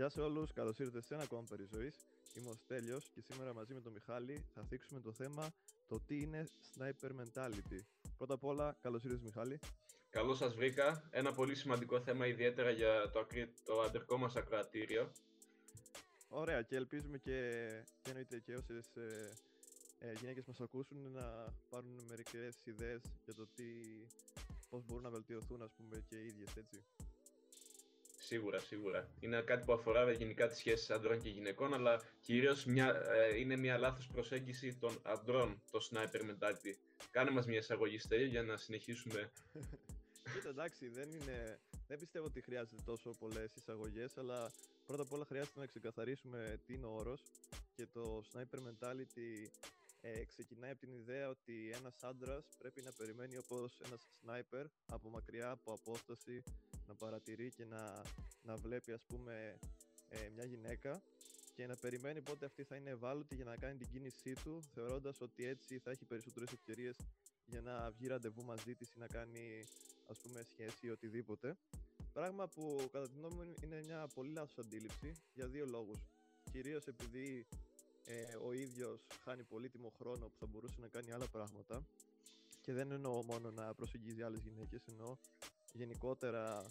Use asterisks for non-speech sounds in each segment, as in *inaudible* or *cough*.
Γεια σε όλους, καλώς ήρθατε σε ένα ακόμα περιζωή. Είμαι ο Στέλιος και σήμερα μαζί με τον Μιχάλη θα θίξουμε το θέμα το τι είναι sniper mentality. Πρώτα απ' όλα, καλώς ήρθατε, Μιχάλη. Καλώς σας βρήκα. Ένα πολύ σημαντικό θέμα, ιδιαίτερα για το, ακρι... το αντερικό μας ακροατήριο. Ωραία, και ελπίζουμε και, και εννοείται και όσε ε, ε, γυναίκες μας ακούσουν να πάρουν μερικές ιδέες για το τι, πώς μπορούν να βελτιωθούν, ας πούμε, και οι ίδιες, έτσι. Σίγουρα, σίγουρα. Είναι κάτι που αφορά γενικά τις σχέσεις ανδρών και γυναικών, αλλά κυρίως μια, ε, είναι μια λάθος προσέγγιση των ανδρών, το sniper mentality. Κάνε μας μια εισαγωγή, Στέλιο, για να συνεχίσουμε. *laughs* Κοίτα, εντάξει, δεν, είναι, δεν πιστεύω ότι χρειάζεται τόσο πολλές εισαγωγές, αλλά πρώτα απ' όλα χρειάζεται να ξεκαθαρίσουμε τι είναι ο όρος και το sniper mentality ε, ξεκινάει από την ιδέα ότι ένας άντρας πρέπει να περιμένει όπως ένας sniper από μακριά, από απόσταση, να παρατηρεί και να, να βλέπει ας πούμε ε, μια γυναίκα και να περιμένει πότε αυτή θα είναι ευάλωτη για να κάνει την κίνησή του θεωρώντας ότι έτσι θα έχει περισσότερες ευκαιρίες για να βγει ραντεβού μαζί της ή να κάνει ας πούμε σχέση ή οτιδήποτε. Πράγμα που κατά την γνώμη μου είναι μια πολύ λάθος αντίληψη για δύο λόγους. Κυρίως επειδή ε, ο ίδιος χάνει πολύτιμο χρόνο που θα μπορούσε να κάνει άλλα πράγματα και δεν εννοώ μόνο να προσεγγίζει άλλες γυναίκες, εννοώ γενικότερα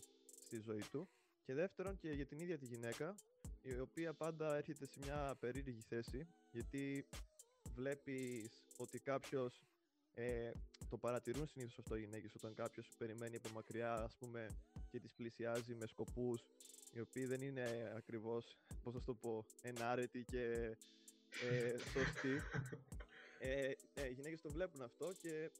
στη ζωή του. Και δεύτερον και για την ίδια τη γυναίκα η οποία πάντα έρχεται σε μια περίεργη θέση γιατί βλέπεις ότι κάποιος ε, το παρατηρούν συνήθως αυτό οι γυναίκες όταν κάποιος περιμένει από μακριά ας πούμε και τις πλησιάζει με σκοπούς οι οποίοι δεν είναι ακριβώς, πώς θα το πω, ενάρετοι και ε, σωστή. *laughs* Ε, ε, οι γυναίκες το βλέπουν αυτό και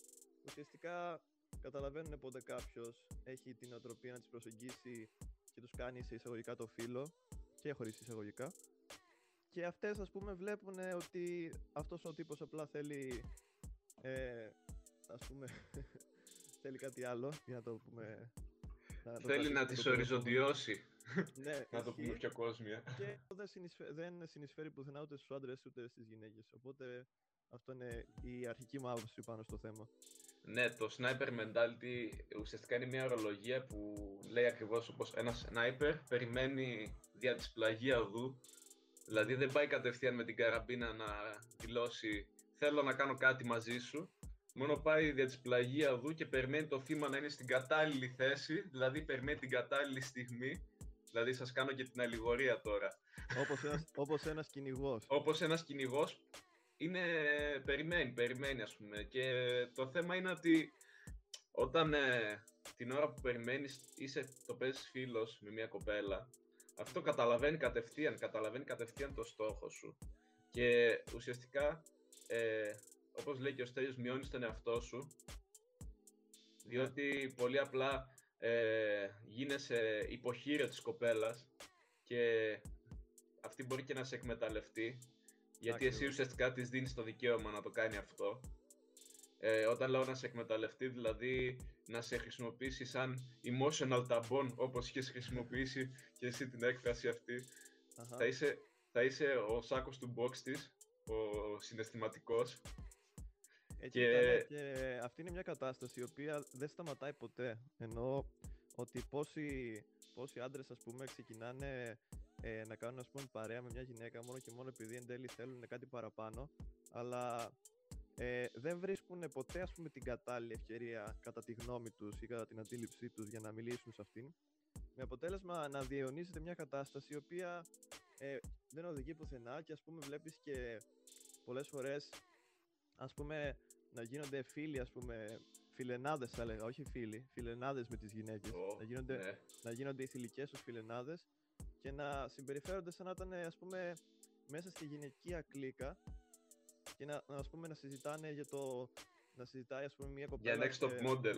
ουσιαστικά καταλαβαίνουν πότε κάποιος έχει την οτροπία να τις προσεγγίσει και τους κάνει σε εισαγωγικά το φίλο και χωρίς εισαγωγικά. Και αυτές ας πούμε βλέπουν ότι αυτός ο τύπος απλά θέλει ε, ας πούμε *laughs* θέλει κάτι άλλο για να το πούμε Θέλει να τις οριζοντιώσει. Ναι, *laughs* να το πούμε πιο κόσμια. Και δεν συνεισφέρει, δεν συνεισφέρει πουθενά ούτε στους άντρες ούτε στις γυναίκες. Οπότε αυτό είναι η αρχική μου άποψη πάνω στο θέμα. Ναι, το sniper mentality ουσιαστικά είναι μια ορολογία που λέει ακριβώς όπως ένα sniper περιμένει δια της πλαγία οδού Δηλαδή δεν πάει κατευθείαν με την καραμπίνα να δηλώσει θέλω να κάνω κάτι μαζί σου Μόνο πάει δια της πλαγία οδού και περιμένει το θύμα να είναι στην κατάλληλη θέση, δηλαδή περιμένει την κατάλληλη στιγμή. Δηλαδή σας κάνω και την αλληγορία τώρα. Όπως ένας, όπως ένας κυνηγός. Όπως ένας κυνηγός είναι, περιμένει, περιμένει ας πούμε. Και το θέμα είναι ότι όταν ε, την ώρα που περιμένεις είσαι το παίζεις φίλος με μια κοπέλα, αυτό καταλαβαίνει κατευθείαν, καταλαβαίνει κατευθείαν το στόχο σου. Και ουσιαστικά ε, όπως λέει και ο Στέλιος, μειώνεις τον εαυτό σου, διότι πολύ απλά ε, γίνεσαι υποχείριο της κοπέλας και αυτή μπορεί και να σε εκμεταλλευτεί, γιατί εσύ ουσιαστικά της δίνεις το δικαίωμα να το κάνει αυτό. Ε, όταν λέω να σε εκμεταλλευτεί, δηλαδή να σε χρησιμοποιήσει σαν emotional tampon, όπως είχες χρησιμοποιήσει και εσύ την έκφραση θα είσαι, θα είσαι ο σάκος του box της, ο συναισθηματικός έτσι και... και αυτή είναι μια κατάσταση η οποία δεν σταματάει ποτέ. Ενώ ότι πόσοι, πόσοι άντρες ας πούμε ξεκινάνε ε, να κάνουν ας πούμε παρέα με μια γυναίκα μόνο και μόνο επειδή εν τέλει θέλουν κάτι παραπάνω αλλά ε, δεν βρίσκουν ποτέ ας πούμε την κατάλληλη ευκαιρία κατά τη γνώμη τους ή κατά την αντίληψή τους για να μιλήσουν σε αυτήν με αποτέλεσμα να διαιωνίζεται μια κατάσταση η οποία ε, δεν οδηγεί πουθενά και ας πούμε βλέπεις και πολλές φορές ας πούμε να γίνονται φίλοι, ας πούμε, φιλενάδες θα έλεγα, όχι φίλοι, φιλενάδες με τις γυναίκες. να, γίνονται, ναι. να γίνονται οι θηλυκές τους φιλενάδες και να συμπεριφέρονται σαν να ήταν, ας πούμε, μέσα στη γυναικεία κλίκα και να, ας πούμε, να συζητάνε για το... Να συζητάει, ας πούμε, μια κοπέλα... Για next top model.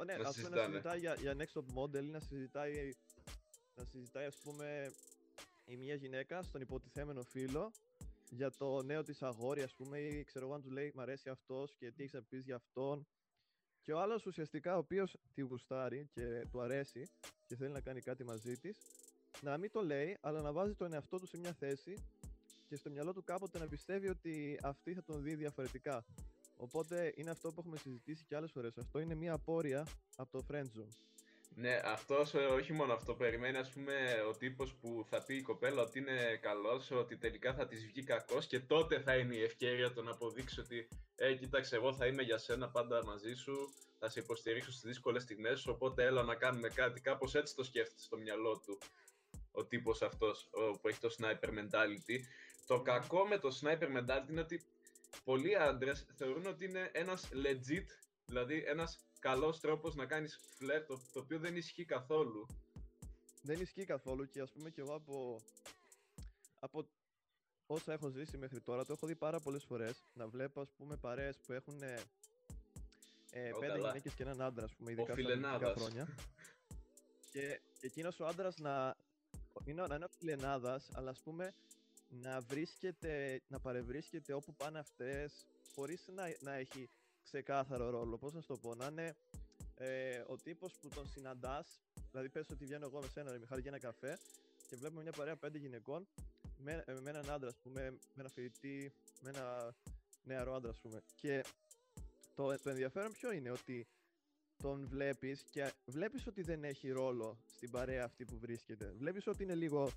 Oh, ναι, να ας πούμε, να συζητάει για, για next top model ή να συζητάει, να συζητάει, ας πούμε, η μια γυναίκα στον υποτιθέμενο φίλο για το νέο της αγόρι, ας πούμε, ή ξέρω εγώ αν τους λέει Μ' αρέσει αυτός και τι έχεις να πεις για αυτόν. Και ο άλλος ουσιαστικά, ο οποίος τη γουστάρει και του αρέσει και θέλει να κάνει κάτι μαζί της, να μην το λέει, αλλά να βάζει τον εαυτό του σε μια θέση και στο μυαλό του κάποτε να πιστεύει ότι αυτή θα τον δει διαφορετικά. Οπότε είναι αυτό που έχουμε συζητήσει και άλλες φορές. Αυτό είναι μια απόρρια από το friend zone. Ναι, αυτός ε, όχι μόνο αυτό. Περιμένει, ας πούμε, ο τύπος που θα πει η κοπέλα ότι είναι καλός, ότι τελικά θα της βγει κακός και τότε θα είναι η ευκαιρία του να αποδείξει ότι «Ε, κοίταξε, εγώ θα είμαι για σένα πάντα μαζί σου, θα σε υποστηρίξω στις δύσκολες στιγμές σου, οπότε έλα να κάνουμε κάτι». Κάπως έτσι το σκέφτεται στο μυαλό του ο τύπος αυτός που έχει το sniper mentality. Το κακό με το sniper mentality είναι ότι πολλοί άντρες θεωρούν ότι είναι ένας legit, δηλαδή ένας καλός τρόπος να κάνεις φλερ, το, το οποίο δεν ισχύει καθόλου. Δεν ισχύει καθόλου και ας πούμε και εγώ από, από όσα έχω ζήσει μέχρι τώρα, το έχω δει πάρα πολλές φορές να βλέπω ας πούμε παρέες που έχουν ε, ε, πέντε γυναίκες και έναν άντρα, ας πούμε, ειδικά στα χρόνια. και εκείνος ο άντρας να, είναι, να είναι ο φιλενάδας, αλλά ας πούμε να βρίσκεται, να παρευρίσκεται όπου πάνε αυτές χωρίς να, να έχει ξεκάθαρο ρόλο. Πώς να σου το πω, να είναι ε, ο τύπος που τον συναντάς, δηλαδή πες ότι βγαίνω εγώ με σένα, ρε Μιχάλη, για ένα καφέ και βλέπουμε μια παρέα πέντε γυναικών με, ε, με έναν άντρα, ας πούμε, με ένα φοιτητή, με ένα νεαρό άντρα, ας πούμε. Και το, το ενδιαφέρον ποιο είναι, ότι τον βλέπεις και βλέπεις ότι δεν έχει ρόλο στην παρέα αυτή που βρίσκεται. Βλέπεις ότι είναι λίγο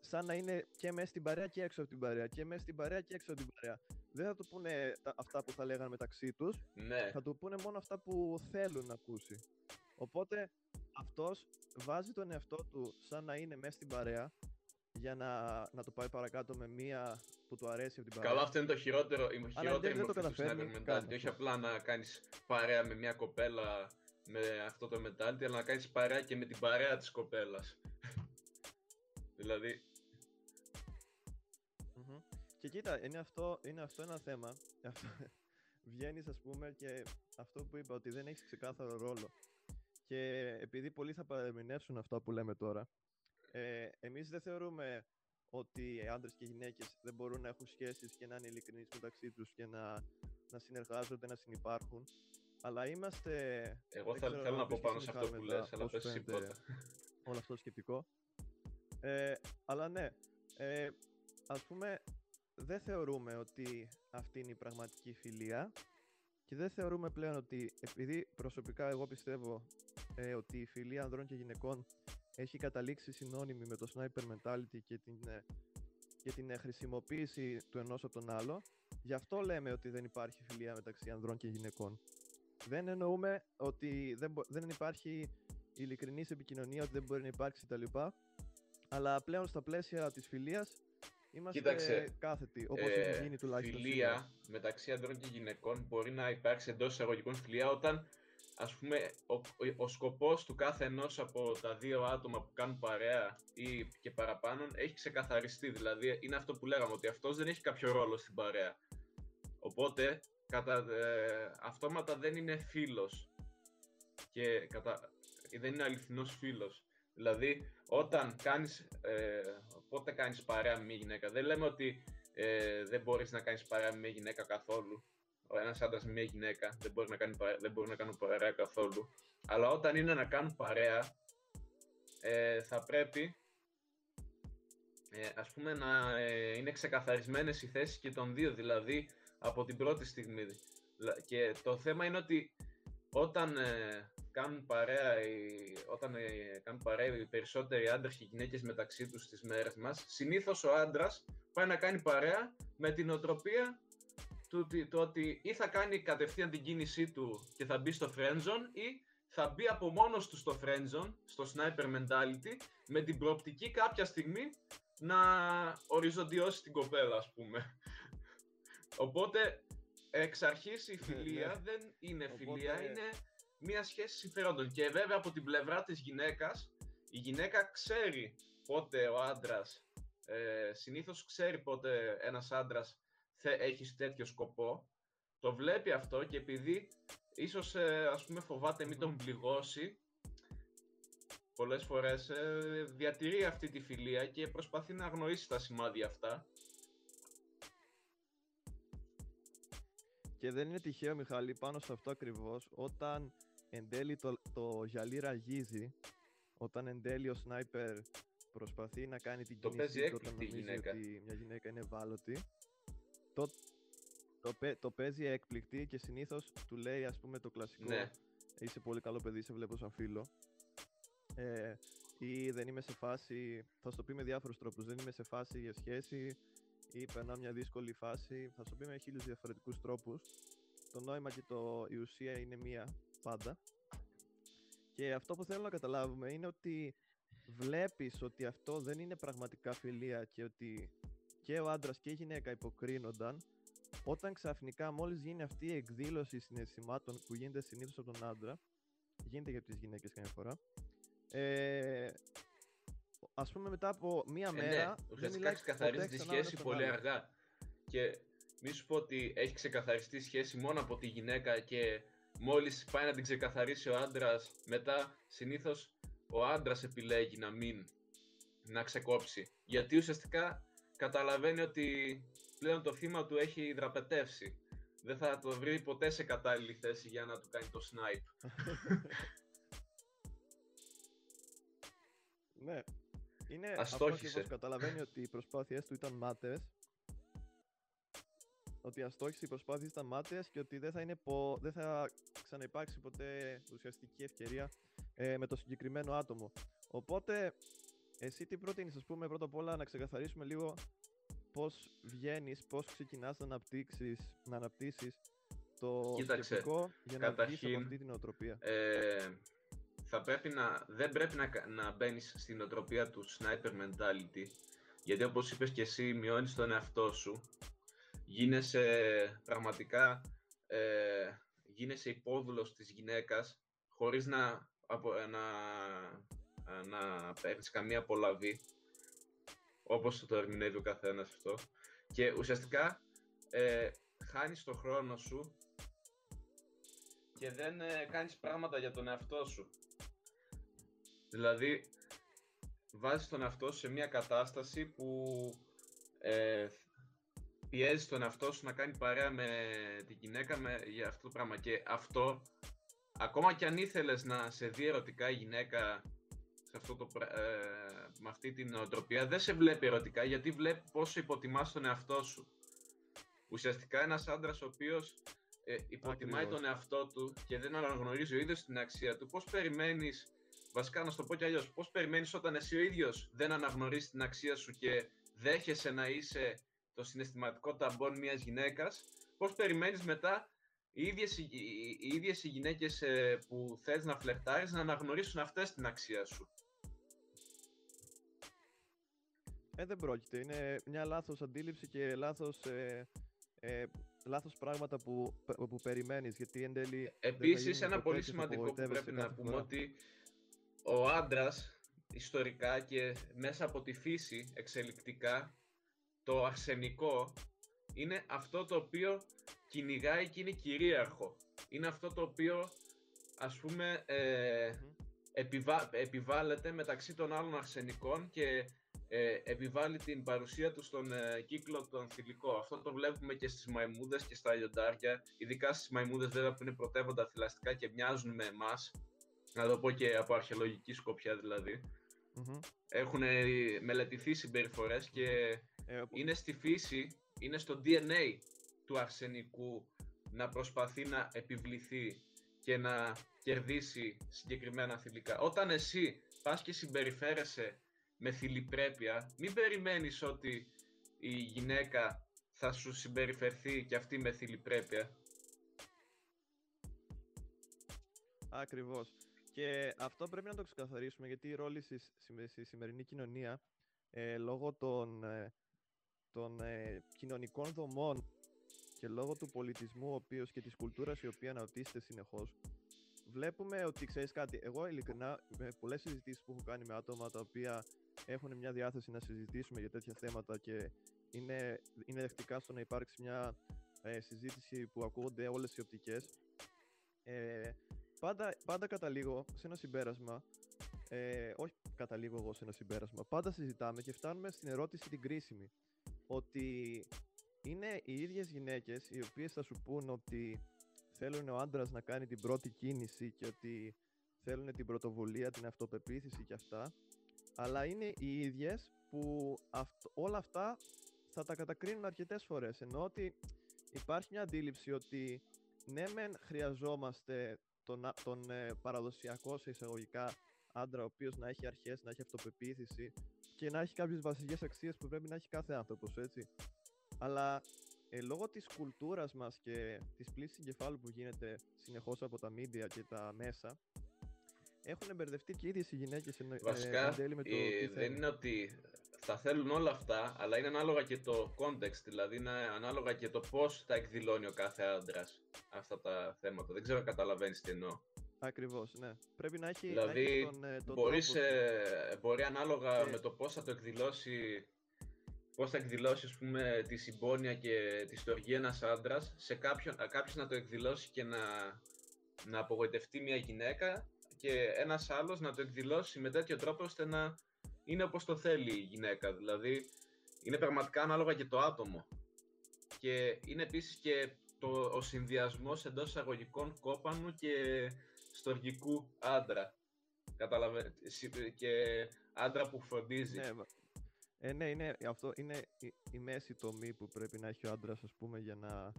σαν να είναι και μέσα στην παρέα και έξω από την παρέα και μέσα στην παρέα και έξω από την παρέα. Δεν θα του πούνε αυτά που θα λέγανε μεταξύ τους, ναι. θα του πούνε μόνο αυτά που θέλουν να ακούσει. Οπότε αυτός βάζει τον εαυτό του σαν να είναι μέσα στην παρέα για να, να το πάει παρακάτω με μία που του αρέσει από την παρέα. Καλά, αυτό είναι το χειρότερο, η χειρότερη δεν, μορφή του sniper mentality. Όχι απλά να κάνεις παρέα με μια κοπέλα με αυτό το mentality, αλλά να κάνεις παρέα και με την παρέα της κοπέλας. *laughs* δηλαδή, και κοίτα, είναι αυτό, είναι αυτό ένα θέμα. Βγαίνεις, ας πούμε, και αυτό που είπα, ότι δεν έχεις ξεκάθαρο ρόλο. Και επειδή πολλοί θα παρεμηνεύσουν αυτά που λέμε τώρα, ε, εμείς δεν θεωρούμε ότι άντρες και γυναίκες δεν μπορούν να έχουν σχέσεις και να είναι ειλικρινείς μεταξύ τους και να, να συνεργάζονται, να συνεπάρχουν. Αλλά είμαστε. Εγώ θα, θέλω να πω πάνω σε αυτό που λες, αλλά πες εσύ πρώτα. Όλο αυτό σκεπτικό. Ε, αλλά ναι, ε, ας πούμε δεν θεωρούμε ότι αυτή είναι η πραγματική φιλία και δεν θεωρούμε πλέον ότι επειδή προσωπικά εγώ πιστεύω ε, ότι η φιλία ανδρών και γυναικών έχει καταλήξει συνώνυμη με το sniper mentality και την, ε, και την ε, χρησιμοποίηση του ενός από τον άλλο γι' αυτό λέμε ότι δεν υπάρχει φιλία μεταξύ ανδρών και γυναικών. Δεν εννοούμε ότι δεν, δεν υπάρχει ειλικρινής επικοινωνία ότι δεν μπορεί να υπάρξει κτλ. Αλλά πλέον στα πλαίσια της φιλίας Είμαστε Κοίταξε, κάθετοι, όπως ε, έχει γίνει τουλάχιστον. Φιλία μεταξύ ανδρών και γυναικών μπορεί να υπάρξει εντός εισαγωγικών φιλία όταν ας πούμε ο, ο, ο σκοπός του κάθε ενός από τα δύο άτομα που κάνουν παρέα ή και παραπάνω έχει ξεκαθαριστεί. Δηλαδή είναι αυτό που λέγαμε ότι αυτός δεν έχει κάποιο ρόλο στην παρέα. Οπότε κατά, ε, αυτόματα δεν είναι φίλος και κατά, δεν είναι αληθινός φίλος. Δηλαδή όταν κάνεις, ε, πότε κάνεις παρέα με μια γυναίκα. Δεν λέμε ότι ε, δεν μπορείς να κάνεις παρέα με μια γυναίκα καθόλου. Ο ένας άντρας με μια γυναίκα δεν μπορεί να, κάνει παρέα, δεν μπορεί να κάνουν παρέα καθόλου. Αλλά όταν είναι να κάνουν παρέα, ε, θα πρέπει ε, ας πούμε να ε, είναι ξεκαθαρισμένες οι θέσεις και των δύο, δηλαδή από την πρώτη στιγμή. Και το θέμα είναι ότι όταν ε, κάνουν παρέα, όταν ε, κάνουν παρέα οι περισσότεροι άντρες και γυναίκες μεταξύ τους στις μέρες μας, συνήθως ο άντρας πάει να κάνει παρέα με την οτροπία του, του, ότι ή θα κάνει κατευθείαν την κίνησή του και θα μπει στο friendzone ή θα μπει από μόνος του στο friendzone, στο sniper mentality, με την προοπτική κάποια στιγμή να οριζοντιώσει την κοπέλα, ας πούμε. Οπότε, εξ αρχής η ναι, φιλία ναι. δεν είναι φιλία, είναι μία σχέση συμφερόντων. Και βέβαια από την πλευρά της γυναίκας, η γυναίκα ξέρει πότε ο άντρας, ε, συνήθως ξέρει πότε ένας άντρας έχει τέτοιο σκοπό, το βλέπει αυτό και επειδή ίσως ε, ας πούμε φοβάται μην τον πληγώσει, πολλές φορές ε, διατηρεί αυτή τη φιλία και προσπαθεί να αγνοήσει τα σημάδια αυτά. Και δεν είναι τυχαίο, Μιχάλη, πάνω σε αυτό ακριβώς, όταν εν τέλει το, το γυαλί ραγίζει όταν εν τέλει ο σνάιπερ προσπαθεί να κάνει την το κίνησή του όταν νομίζει γυναίκα. ότι μια γυναίκα είναι ευάλωτη το, το, το παίζει έκπληκτη και συνήθως του λέει ας πούμε το κλασικό ναι. είσαι πολύ καλό παιδί, σε βλέπω σαν φίλο ε, ή δεν είμαι σε φάση, θα σου το πει με διάφορους τρόπους, δεν είμαι σε φάση για σχέση ή περνάω μια δύσκολη φάση, θα σου το πει με χίλιους διαφορετικούς τρόπους. Το νόημα και το, η ουσία είναι μία πάντα. Και αυτό που θέλω να καταλάβουμε είναι ότι βλέπεις ότι αυτό δεν είναι πραγματικά φιλία και ότι και ο άντρας και η γυναίκα υποκρίνονταν όταν ξαφνικά μόλις γίνει αυτή η εκδήλωση συναισθημάτων που γίνεται συνήθως από τον άντρα γίνεται για τις γυναίκες καμιά φορά ε, ας πούμε μετά από μία Ε, μέρα ναι, δεν ουσιαστικά μιλάει ξεκαθαρίζει ποτέ τη ξανά ο ένας σχέση τον πολύ άλλο. αργά. Και μη σου πω ότι έχει ξεκαθαριστεί η σχέση μόνο από τη γυναίκα και μόλις πάει να την ξεκαθαρίσει ο άντρας, μετά συνήθως ο άντρας επιλέγει να μην να ξεκόψει. Γιατί ουσιαστικά καταλαβαίνει ότι πλέον το θύμα του έχει δραπετεύσει. Δεν θα το βρει ποτέ σε κατάλληλη θέση για να του κάνει το snipe. *laughs* Ναι. Είναι Αστόχησε. αυτό ακριβώς. Καταλαβαίνει ότι οι προσπάθειές του ήταν μάταιες. Ότι αστόχησε οι προσπάθειες ήταν μάταιες και ότι δεν θα, είναι πο... δεν θα ξαναυπάρξει ποτέ ουσιαστική ευκαιρία ε, με το συγκεκριμένο άτομο. Οπότε, εσύ τι προτείνεις, ας πούμε, πρώτα απ' όλα να ξεκαθαρίσουμε λίγο πώς βγαίνεις, πώς ξεκινάς να αναπτύξεις, να αναπτύσσεις το Κοίταξε, σκεπτικό για να βγεις από καταρχήν, αυτή την νοοτροπία. ε, θα πρέπει να, δεν πρέπει να, κα- να μπαίνεις στην οτροπία του sniper mentality γιατί όπως είπες και εσύ μειώνεις τον εαυτό σου γίνεσαι πραγματικά ε, γίνεσαι υπόδουλος της γυναίκας χωρίς να, απο, να, να παίρνεις καμία απολαβή όπως το ερμηνεύει ο καθένας αυτό και ουσιαστικά ε, χάνεις το χρόνο σου και δεν ε, κάνεις πράγματα για τον εαυτό σου. Δηλαδή, βάζεις τον εαυτό σου σε μια κατάσταση που ε, πιέζεις τον εαυτό σου να κάνει παρέα με τη γυναίκα με, για αυτό το πράγμα. Και αυτό, ακόμα και αν ήθελες να σε δει ερωτικά η γυναίκα σε αυτό το, πρά- ε, με αυτή την οτροπία, δεν σε βλέπει ερωτικά γιατί βλέπει πόσο υποτιμάς τον εαυτό σου. Ουσιαστικά ένας άντρας ο οποίος ε, υποτιμάει Ακριβώς. τον εαυτό του και δεν αναγνωρίζει ο ίδιος την αξία του, πώς περιμένεις, βασικά να σου το πω κι αλλιώς, πώς περιμένεις όταν εσύ ο ίδιος δεν αναγνωρίζεις την αξία σου και δέχεσαι να είσαι το συναισθηματικό ταμπόν μιας γυναίκας, πώς περιμένεις μετά οι ίδιες, οι, οι, οι ίδιες οι γυναίκες ε, που θες να φλερτάρεις να αναγνωρίσουν αυτές την αξία σου; Ε, δεν πρόκειται. Είναι μια λάθος αντίληψη και λάθος, ε, ε, λάθος πράγματα που, που περιμένεις. Γιατί εν τέλει δεν θα Επίσης, γίνουν ένα ποτέ πολύ και θα σημαντικό που απογοητεύεσαι πρέπει να κάθε πούμε φορά. ότι ο άντρας ιστορικά και μέσα από τη φύση εξελικτικά το αρσενικό είναι αυτό το οποίο κυνηγάει και είναι κυρίαρχο. Είναι αυτό το οποίο ας πούμε ε, Μμμ. επιβα... επιβάλλεται μεταξύ των άλλων αρσενικών και ε, επιβάλλει την παρουσία τους στον ε, κύκλο των θηλυκών. Αυτό το βλέπουμε και στις μαϊμούδες και στα λιοντάρια, ειδικά στις μαϊμούδες βέβαια που είναι πρωτεύοντα θηλαστικά και μοιάζουν με εμάς, να το πω και από αρχαιολογική σκοπιά δηλαδή. Μμμ. Έχουν ε, μελετηθεί συμπεριφορές και Ε, που- είναι στη φύση, είναι στο DNA του αρσενικού να προσπαθεί να επιβληθεί και να κερδίσει συγκεκριμένα θηλυκά. Όταν εσύ πας και συμπεριφέρεσαι με θηλυπρέπεια, μην περιμένεις ότι η γυναίκα θα σου συμπεριφερθεί και αυτή με θηλυπρέπεια. Ακριβώς. Και αυτό πρέπει να το ξεκαθαρίσουμε γιατί η ρόλη στη, στη- στη σημερινή κοινωνία ε, λόγω των, ε, των ε, κοινωνικών δομών και λόγω του πολιτισμού ο οποίος και της κουλτούρας η οποία αναπτύσσεται συνεχώς βλέπουμε ότι ξέρεις κάτι, εγώ ειλικρινά με πολλές συζητήσεις που έχω κάνει με άτομα τα οποία έχουν μια διάθεση να συζητήσουμε για τέτοια θέματα και είναι, είναι δεκτικά στο να υπάρξει μια ε, συζήτηση που ακούγονται όλες οι οπτικές ε, πάντα, πάντα καταλήγω σε ένα συμπέρασμα ε, όχι καταλήγω εγώ σε ένα συμπέρασμα πάντα συζητάμε και φτάνουμε στην ερώτηση την κρίσιμη ότι είναι οι ίδιες γυναίκες οι οποίες θα σου πούν ότι θέλουν ο άντρας να κάνει την πρώτη κίνηση και ότι θέλουν την πρωτοβουλία, την αυτοπεποίθηση και αυτά αλλά είναι οι ίδιες που αυτ- όλα αυτά θα τα κατακρίνουν αρκετές φορές ενώ ότι υπάρχει μια αντίληψη ότι ναι μεν χρειαζόμαστε τον, α- τον ε, παραδοσιακό σε εισαγωγικά άντρα ο οποίος να έχει αρχές, να έχει αυτοπεποίθηση και να έχει κάποιες βασικές αξίες που πρέπει να έχει κάθε άνθρωπος, έτσι. Αλλά ε, λόγω της κουλτούρας μας και της πλήσης εγκεφάλου που γίνεται συνεχώς από τα media και τα μέσα, έχουν μπερδευτεί και οι ίδιες οι γυναίκες εν, Βασικά, εν με το ε, δεν είναι ότι θα θέλουν όλα αυτά, αλλά είναι ανάλογα και το context, δηλαδή είναι ανάλογα και το πώς θα εκδηλώνει ο κάθε άντρας αυτά τα θέματα. Δεν ξέρω αν καταλαβαίνεις τι εννοώ. Ακριβώς, ναι. Πρέπει να έχει, δηλαδή, να έχεις τον, ε, τον μπορείς, τρόπο... ε, μπορεί ανάλογα Και- με το πώς θα το εκδηλώσει πώς θα εκδηλώσει ας πούμε, τη συμπόνια και τη στοργή ένας άντρας σε κάποιον, α, κάποιος να το εκδηλώσει και να, να απογοητευτεί μια γυναίκα και ένας άλλος να το εκδηλώσει με τέτοιο τρόπο ώστε να είναι όπως το θέλει η γυναίκα. Δηλαδή είναι πραγματικά ανάλογα και το άτομο. Και είναι επίσης και το, ο συνδυασμός εντός εισαγωγικών κόπανου και στοργικού άντρα. Καταλαβαίνετε. Και άντρα που φροντίζει. Ναι, μα- ε, ναι, είναι, αυτό είναι η, η μέση τομή που πρέπει να έχει ο άντρας, ας πούμε, για να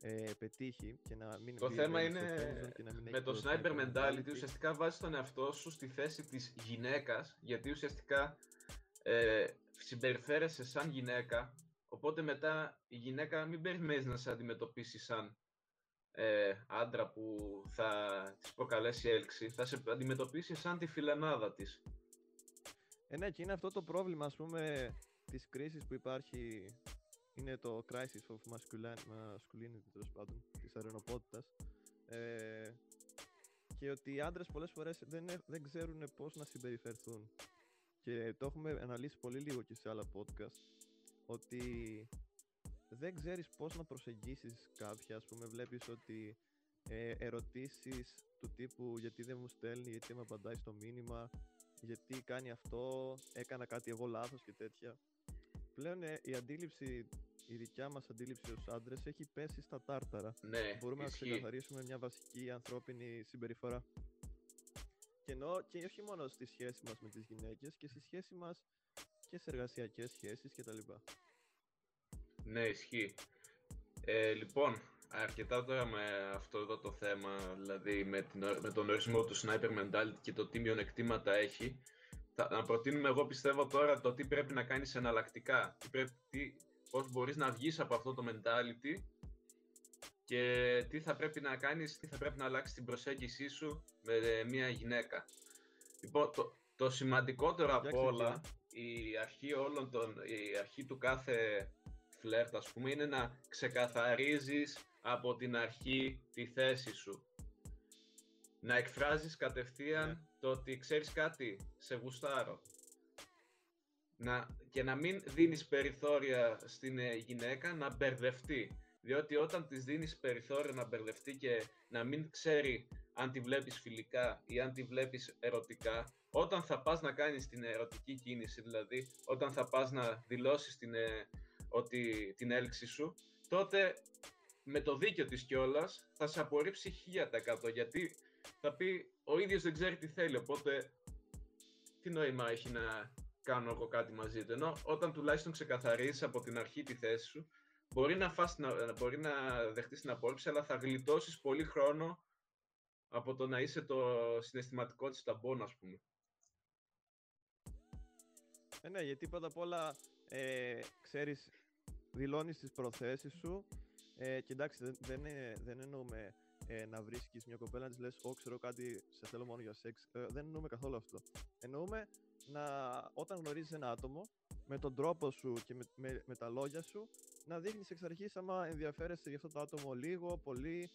ε, πετύχει και να μην Το μπει θέμα μέσα στο είναι friendzone και να μην με έχει το sniper mentality ουσιαστικά βάζεις τον εαυτό σου στη θέση της γυναίκας γιατί ουσιαστικά ε, συμπεριφέρεσαι σαν γυναίκα οπότε μετά η γυναίκα μην περιμένεις να σε αντιμετωπίσει σαν ε, άντρα που θα της προκαλέσει έλξη θα σε αντιμετωπίσει σαν τη φιλενάδα της. Ε, ναι, και είναι αυτό το πρόβλημα, ας πούμε, της κρίσης που υπάρχει, είναι το crisis of masculine, masculinity, τέλος πάντων, της αρενοπότητας. Ε, και ότι οι άντρες πολλές φορές δεν, έ- δεν ξέρουν πώς να συμπεριφερθούν. Και το έχουμε αναλύσει πολύ λίγο και σε άλλα podcast, ότι δεν ξέρεις πώς να προσεγγίσεις κάποια, ας πούμε, βλέπεις ότι ε, ερωτήσεις του τύπου γιατί δεν μου στέλνει, γιατί δεν με απαντάει στο μήνυμα, γιατί κάνει αυτό, έκανα κάτι εγώ λάθος και τέτοια. Πλέον ε, η αντίληψη, η δικιά μας αντίληψη ως άντρες έχει πέσει στα τάρταρα. ναι, Μπορούμε να ισχύει. ξεκαθαρίσουμε μια βασική ανθρώπινη συμπεριφορά. Και εννοώ και όχι μόνο στη σχέση μας με τις γυναίκες και στη σχέση μας και σε εργασιακές σχέσεις κτλ. Ναι, ισχύει. Ε, λοιπόν, αρκετά τώρα με αυτό εδώ το θέμα, δηλαδή με, την, ο- με τον ορισμό του sniper mentality και το τι μειονεκτήματα έχει. Θα, να προτείνουμε εγώ πιστεύω τώρα το τι πρέπει να κάνεις εναλλακτικά. Τι πρέπει, τι, πώς μπορείς να βγεις από αυτό το mentality και τι θα πρέπει να κάνεις, τι θα πρέπει να αλλάξεις την προσέγγιση σου με ε, μια γυναίκα. Λοιπόν, το, το σημαντικότερο Για από όλα, ξεκινά. η αρχή, όλων των, η αρχή του κάθε φλερτ, ας πούμε, είναι να ξεκαθαρίζεις από την αρχή τη θέση σου. Να εκφράζεις κατευθείαν Ναι. Το ότι ξέρεις κάτι, σε γουστάρω. Να, και να μην δίνεις περιθώρια στην ε, γυναίκα να μπερδευτεί. Διότι όταν της δίνεις περιθώριο να μπερδευτεί και να μην ξέρει αν τη βλέπεις φιλικά ή αν τη βλέπεις ερωτικά, όταν θα πας να κάνεις την ερωτική κίνηση, δηλαδή όταν θα πας να δηλώσεις την, ε, ότι, την έλξη σου, τότε με το δίκιο της κιόλας θα σε απορρίψει 1000% γιατί θα πει ο ίδιος δεν ξέρει τι θέλει, οπότε τι νόημα έχει να κάνω εγώ κάτι μαζί του. Ενώ όταν τουλάχιστον ξεκαθαρίσεις από την αρχή τη θέση σου, μπορεί να, φας, να, μπορεί να δεχτείς την απόρριψη, αλλά θα γλιτώσεις πολύ χρόνο από το να είσαι το συναισθηματικό της ταμπών, ας πούμε. Ε, ναι, γιατί πρώτα απ' όλα ε, ξέρεις, δηλώνεις τις προθέσεις σου ε, και εντάξει δεν, δεν, ε, δεν εννοούμε ε, να βρίσκεις μια κοπέλα να της λες «Ω, ξέρω κάτι, σε θέλω μόνο για σεξ». Ε, δεν εννοούμε καθόλου αυτό. Εννοούμε να, όταν γνωρίζεις ένα άτομο, με τον τρόπο σου και με, με, με τα λόγια σου, να δείχνεις εξ αρχής άμα ενδιαφέρεσαι για αυτό το άτομο λίγο, πολύ,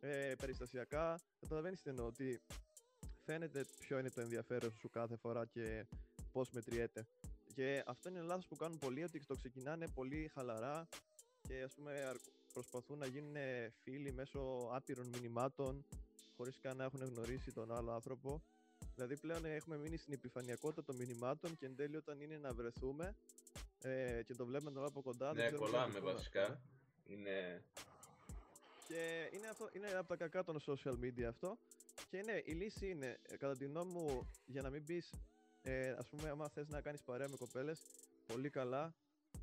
ε, περιστασιακά. Καταλαβαίνεις τι εννοώ, ότι φαίνεται ποιο είναι το ενδιαφέρον σου κάθε φορά και πώς μετριέται. Και αυτό είναι λάθος που κάνουν πολλοί, ότι το ξεκινάνε πολύ χαλαρά και ας πούμε αρ- προσπαθούν να γίνουν φίλοι μέσω άπειρων μηνυμάτων χωρίς καν να έχουν γνωρίσει τον άλλο άνθρωπο. Δηλαδή πλέον έχουμε μείνει στην επιφανειακότητα των μηνυμάτων και εν τέλει όταν είναι να βρεθούμε ε, και το βλέπουμε τον άλλο από κοντά. δεν ναι, ξέρουμε τι κολλάμε να πούμε, ας βασικά. πούμε. Είναι... Και είναι, αυτό, είναι από τα κακά των social media αυτό. Και ναι, η λύση είναι, ε, κατά τη γνώμη μου, για να μην πεις, ε, ας πούμε, άμα θες να κάνεις παρέα με κοπέλες, πολύ καλά,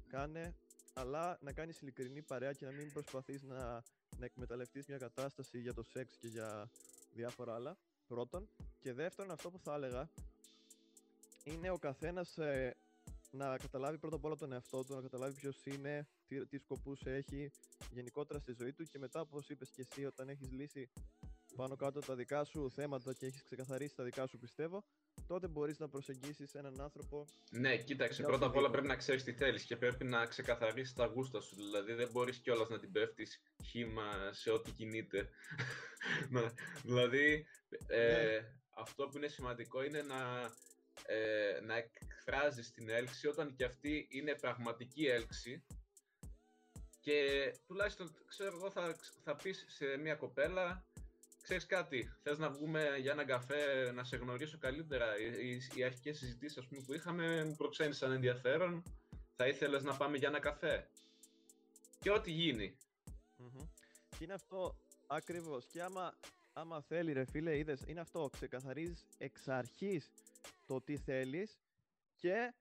κάνε, αλλά να κάνεις ειλικρινή παρέα και να μην προσπαθείς να, να εκμεταλλευτείς μια κατάσταση για το σεξ και για διάφορα άλλα, πρώτον. Και δεύτερον, αυτό που θα έλεγα είναι ο καθένας ε, να καταλάβει πρώτα απ' όλα τον εαυτό του, να καταλάβει ποιος είναι, τι, τι σκοπούς έχει γενικότερα στη ζωή του και μετά, όπως είπες και εσύ, όταν έχεις λύσει πάνω κάτω τα δικά σου θέματα και έχεις ξεκαθαρίσει τα δικά σου πιστεύω, τότε μπορείς να προσεγγίσεις έναν άνθρωπο. Ναι, κοίταξε. Πρώτα απ' όλα πρέπει να ξέρεις τι θέλεις και πρέπει να ξεκαθαρίσεις τα γούστα σου. Δηλαδή, δεν μπορείς κιόλας να την πέφτεις χήμα σε ό,τι κινείται. *laughs* δηλαδή, ε, ναι. αυτό που είναι σημαντικό είναι να, ε, να εκφράζεις την έλξη όταν και αυτή είναι πραγματική έλξη και τουλάχιστον, ξέρω εγώ, θα, θα πεις σε μια κοπέλα ξέρεις κάτι, θες να βγούμε για έναν καφέ να σε γνωρίσω καλύτερα. Οι, οι αρχικές συζητήσεις πούμε, που είχαμε μου προξένησαν ενδιαφέρον. Θα ήθελες να πάμε για ένα καφέ; Και ό,τι γίνει. Και είναι αυτό ακριβώς. Και άμα, άμα θέλει ρε φίλε, είδες, είναι αυτό. Ξεκαθαρίζεις εξ αρχής το τι θέλεις και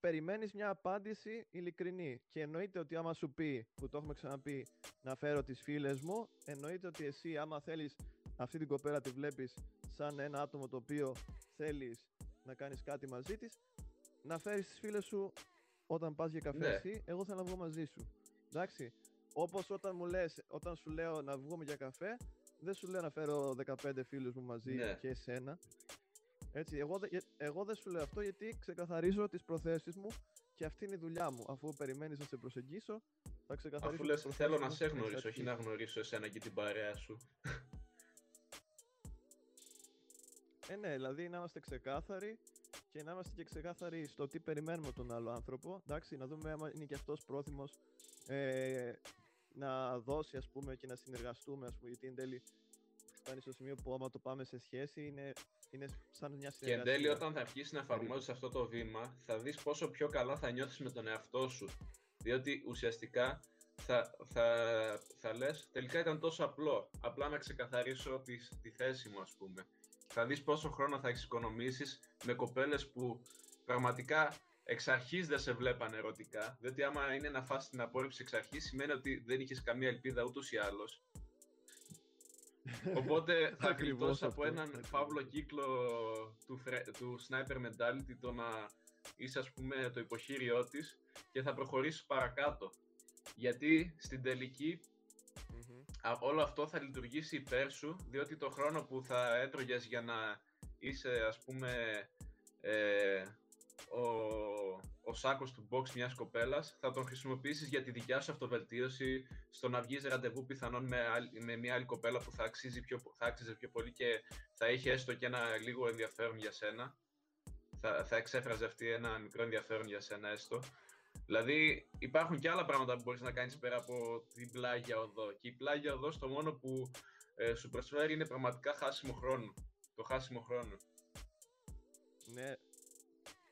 περιμένεις μια απάντηση ειλικρινή. Και εννοείται ότι άμα σου πει, που το έχουμε ξαναπεί, να φέρω τις φίλες μου, εννοείται ότι εσύ άμα θέλεις αυτή την κοπέλα τη βλέπεις σαν ένα άτομο το οποίο θέλεις να κάνεις κάτι μαζί της, να φέρεις τις φίλες σου όταν πας για καφέ ναι. εσύ, εγώ θέλω να βγω μαζί σου. Εντάξει, όπως όταν μου λες, όταν σου λέω να βγούμε για καφέ, δεν σου λέω να φέρω 15 φίλους μου μαζί ναι. και εσένα. Έτσι, εγώ, εγώ δεν σου λέω αυτό γιατί ξεκαθαρίζω τις προθέσεις μου και αυτή είναι η δουλειά μου. Αφού περιμένεις να σε προσεγγίσω, θα ξεκαθαρίσω. Αφού λες θέλω να σε γνωρίσω, όχι να γνωρίσω εσένα και την παρέα σου. Ε, ναι, δηλαδή να είμαστε ξεκάθαροι και να είμαστε και ξεκάθαροι στο τι περιμένουμε τον άλλο άνθρωπο. Εντάξει, να δούμε αν είναι και αυτός πρόθυμος ε, να δώσει ας πούμε και να συνεργαστούμε ας πούμε, γιατί εν τέλει φτάνει στο σημείο που άμα το πάμε σε σχέση είναι, είναι σαν μια συνεργασία. Και εν τέλει όταν θα αρχίσεις να εφαρμόζεις αυτό το βήμα θα δεις πόσο πιο καλά θα νιώθεις με τον εαυτό σου. Διότι ουσιαστικά θα, θα, θα λες τελικά ήταν τόσο απλό. Απλά να ξεκαθαρίσω τη, τη θέση μου ας πούμε θα δεις πόσο χρόνο θα έχεις οικονομήσεις με κοπέλες που πραγματικά εξ αρχής δεν σε βλέπαν ερωτικά, διότι άμα είναι να φας την απόρριψη εξ αρχής σημαίνει ότι δεν είχες καμία ελπίδα ούτως ή άλλως. *laughs* Οπότε θα κρυβώς από έναν φαύλο κύκλο του, του sniper mentality το να είσαι ας πούμε το υποχείριό της και θα προχωρήσεις παρακάτω. Γιατί στην τελική όλο αυτό θα λειτουργήσει υπέρ σου, διότι το χρόνο που θα έτρωγες για να είσαι, ας πούμε, ε, ο, ο σάκος του box μιας κοπέλας, θα τον χρησιμοποιήσεις για τη δικιά σου αυτοβελτίωση, στο να βγεις ραντεβού πιθανόν με, με μια άλλη κοπέλα που θα, αξίζει πιο, θα άξιζε πιο πολύ και θα είχε έστω και ένα λίγο ενδιαφέρον για σένα. Θα, θα εξέφραζε αυτή ένα μικρό ενδιαφέρον για σένα έστω. Δηλαδή υπάρχουν και άλλα πράγματα που μπορείς να κάνεις πέρα από την πλάγια οδό και η πλάγια οδό το μόνο που ε, σου προσφέρει είναι πραγματικά χάσιμο χρόνο. Το χάσιμο χρόνο. Ναι,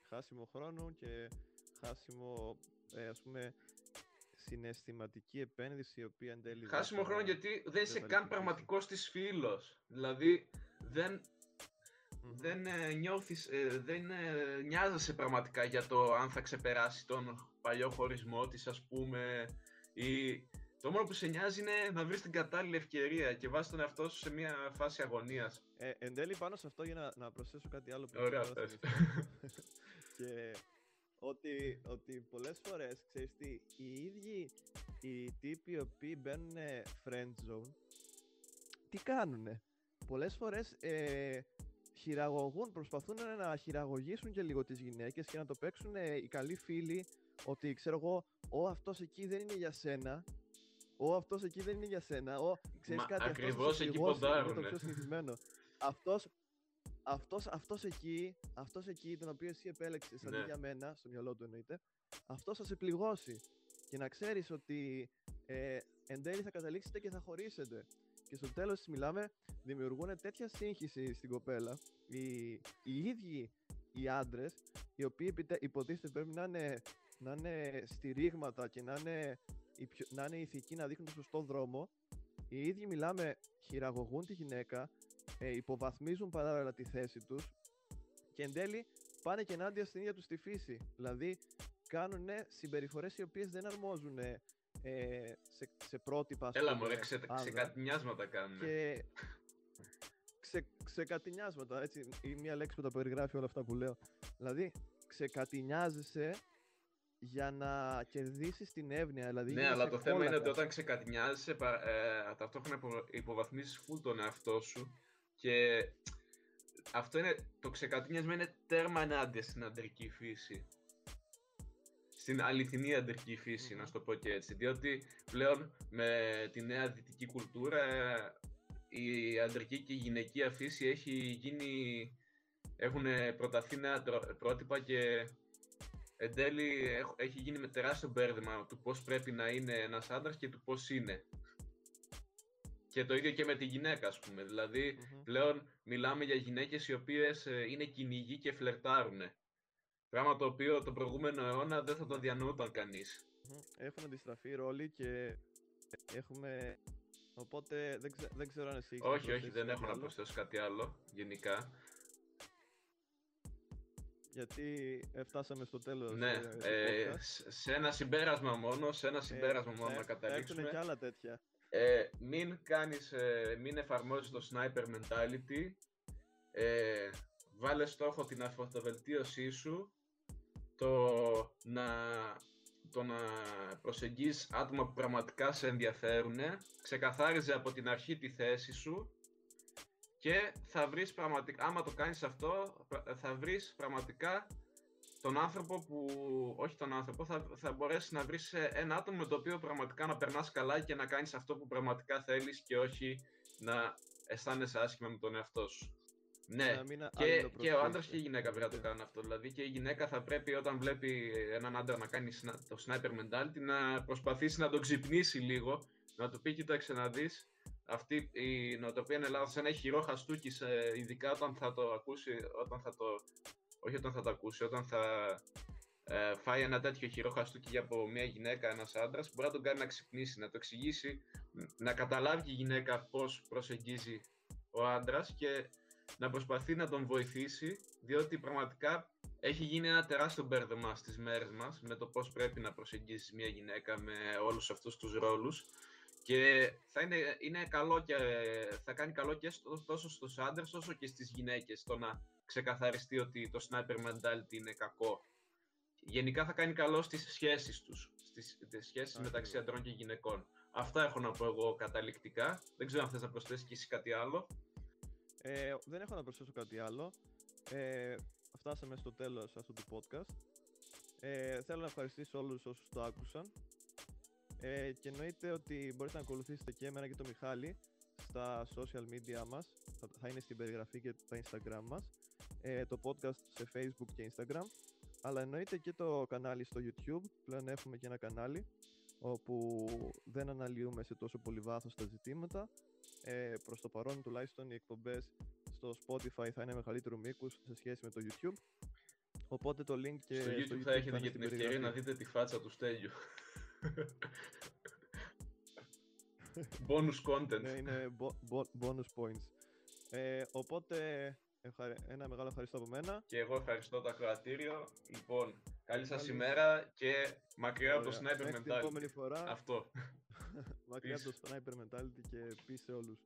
χάσιμο χρόνο και χάσιμο ε, ας πούμε συναισθηματική επένδυση η οποία εν τέλει... Χάσιμο χρόνο γιατί δεν είσαι καν πραγματικός της φίλος. Δηλαδή δεν δεν ε, νιώθεις, ε, δεν ε, νοιάζεσαι πραγματικά για το αν θα ξεπεράσει τον παλιό χωρισμό της ας πούμε ή το μόνο που σε νοιάζει είναι να βρεις την κατάλληλη ευκαιρία και βάζεις τον εαυτό σου σε μια φάση αγωνίας. Ε, εν τέλει πάνω σε αυτό για να, να προσθέσω κάτι άλλο που Ωραία *laughs* και ότι, ότι πολλές φορές, ξέρεις τι, οι ίδιοι οι τύποι οι οποίοι μπαίνουν friend zone, τι κάνουνε; Πολλές φορές ε, χειραγωγούν, προσπαθούν να χειραγωγήσουν και λίγο τις γυναίκες και να το παίξουν οι καλοί φίλοι ότι ξέρω εγώ, ο αυτός εκεί δεν είναι για σένα, ο αυτός εκεί δεν είναι για σένα, ο ξέρεις κάτι, ακριβώς εκεί ποντάρουν. το πιο συνηθισμένο. Αυτός, αυτός, αυτός εκεί, αυτός εκεί τον οποίο εσύ επέλεξες αντί ναι. για μένα, στο μυαλό του εννοείται, αυτός θα σε πληγώσει. Και να ξέρεις ότι ε, εν τέλει θα καταλήξετε και θα χωρίσετε και στο τέλος μιλάμε δημιουργούν τέτοια σύγχυση στην κοπέλα οι, οι ίδιοι οι άντρες, οι οποίοι υποτίθεται πρέπει να είναι, να είναι στηρίγματα και να είναι, να είναι ηθικοί να δείχνουν το σωστό δρόμο οι ίδιοι μιλάμε χειραγωγούν τη γυναίκα ε, υποβαθμίζουν παράλληλα τη θέση τους και εν τέλει πάνε και ενάντια στην ίδια τους τη φύση δηλαδή κάνουν συμπεριφορές οι οποίες δεν αρμόζουν ε, σε, σε πρότυπα. Έλα μωρέ, ξε, ξεκατνιάσματα κάνουν. Και ξε, ξεκατηνιάσματα, έτσι, η μία λέξη που τα περιγράφει όλα αυτά που λέω. Δηλαδή, ξεκατηνιάζεσαι για να κερδίσεις την εύνοια. Δηλαδή ναι, αλλά το θέμα είναι ότι όταν ξεκατηνιάζεσαι, ε, ταυτόχρονα υποβαθμίζεις φουλ τον εαυτό σου και αυτό είναι, το ξεκατηνιάσμα είναι τέρμα ενάντια στην αντρική φύση. Στην αληθινή αντρική φύση, να σου το πω και έτσι. Διότι πλέον με τη νέα δυτική κουλτούρα η αντρική και η γυναικεία φύση έχει γίνει, έχουν προταθεί νέα πρότυπα και εν τέλει έχει γίνει με τεράστιο μπέρδεμα του πώς πρέπει να είναι ένας άντρας και του πώς είναι. Και το ίδιο και με τη γυναίκα, ας πούμε. δηλαδη πλέον μιλάμε για γυναίκες οι οποίες ε, είναι κυνηγοί και φλερτάρουν. Πράγμα το οποίο το προηγούμενο αιώνα δεν θα το διανοούταν κανείς. Έχουν αντιστραφεί ρόλοι και έχουμε Οπότε δεν, ξε, δεν ξέρω αν εσύ έχεις Όχι, όχι, δεν έχω να προσθέσω κάτι άλλο γενικά. Γιατί φτάσαμε στο τέλος. Ναι, ε, ε σε ένα συμπέρασμα μόνο, σε ένα ε, συμπέρασμα μόνο να καταλήξουμε. Έχουν και άλλα τέτοια. Ε, μην κάνεις, ε, μην εφαρμόζεις το sniper mentality. Ε, βάλε στόχο την αυτοβελτίωσή σου. Το να το να προσεγγίσεις άτομα που πραγματικά σε ενδιαφέρουν, ξεκαθάριζε από την αρχή τη θέση σου και θα βρεις πραγματικά, άμα το κάνεις αυτό, θα βρεις πραγματικά τον άνθρωπο που, όχι τον άνθρωπο, θα, θα μπορέσεις να βρεις ένα άτομο με το οποίο πραγματικά να περνάς καλά και να κάνεις αυτό που πραγματικά θέλεις και όχι να αισθάνεσαι άσχημα με τον εαυτό σου. Ναι, και, και ο άντρας και η γυναίκα πρέπει να το κάνουν αυτό. Δηλαδή και η γυναίκα θα πρέπει όταν βλέπει έναν άντρα να κάνει το sniper mentality να προσπαθήσει να τον ξυπνήσει λίγο, να του πει: Κοίταξε να δεις, αυτή η νοοτροπία είναι λάθος. Ένα χειρό χαστούκι, ειδικά όταν θα το ακούσει, όταν θα το. Όχι όταν θα το ακούσει, όταν θα ε, φάει ένα τέτοιο χειρό χαστούκι από μια γυναίκα, ένας άντρας, μπορεί να τον κάνει να ξυπνήσει, να το εξηγήσει, να καταλάβει η γυναίκα πώς προσεγγίζει ο άντρας και να προσπαθεί να τον βοηθήσει, διότι πραγματικά έχει γίνει ένα τεράστιο μπέρδεμα στις μέρες μας με το πώς πρέπει να προσεγγίσει μια γυναίκα με όλους αυτούς τους ρόλους και θα είναι, είναι καλό και θα κάνει καλό και στο, τόσο στους άντρες όσο και στις γυναίκες το να ξεκαθαριστεί ότι το sniper mentality είναι κακό. Γενικά θα κάνει καλό στις σχέσεις τους, στις, στις σχέσεις μεταξύ αντρών και γυναικών. Αυτά έχω να πω εγώ καταληκτικά. Δεν ξέρω αν θες να προσθέσεις και εσύ κάτι άλλο. Ε, δεν έχω να προσθέσω κάτι άλλο. Ε, φτάσαμε στο τέλος αυτού του podcast. Ε, θέλω να ευχαριστήσω όλους όσους το άκουσαν. Ε, και εννοείται ότι μπορείτε να ακολουθήσετε και εμένα και το Μιχάλη στα social media μας. Θα, θα είναι στην περιγραφή και τα Instagram μας. Ε, το podcast σε Facebook και Instagram. Αλλά εννοείται και το κανάλι στο YouTube. Πλέον έχουμε και ένα κανάλι όπου δεν αναλύουμε σε τόσο πολύ βάθος τα ζητήματα ε, προς το παρόν τουλάχιστον οι εκπομπές στο Spotify θα είναι μεγαλύτερου μήκους σε σχέση με το YouTube. Οπότε το link και στο YouTube, στο YouTube θα έχετε και την ευκαιρία να δείτε τη φάτσα του Στέλιου. *laughs* bonus content. Ναι, είναι bonus points. Ε, οπότε ένα μεγάλο ευχαριστώ από μένα. Και εγώ ευχαριστώ το ακροατήριο. Λοιπόν, καλή σας ημέρα και μακριά από το sniper mentality. επόμενη φορά. Αυτό. *laughs* μακριά από το sniper mentality και peace σε όλους.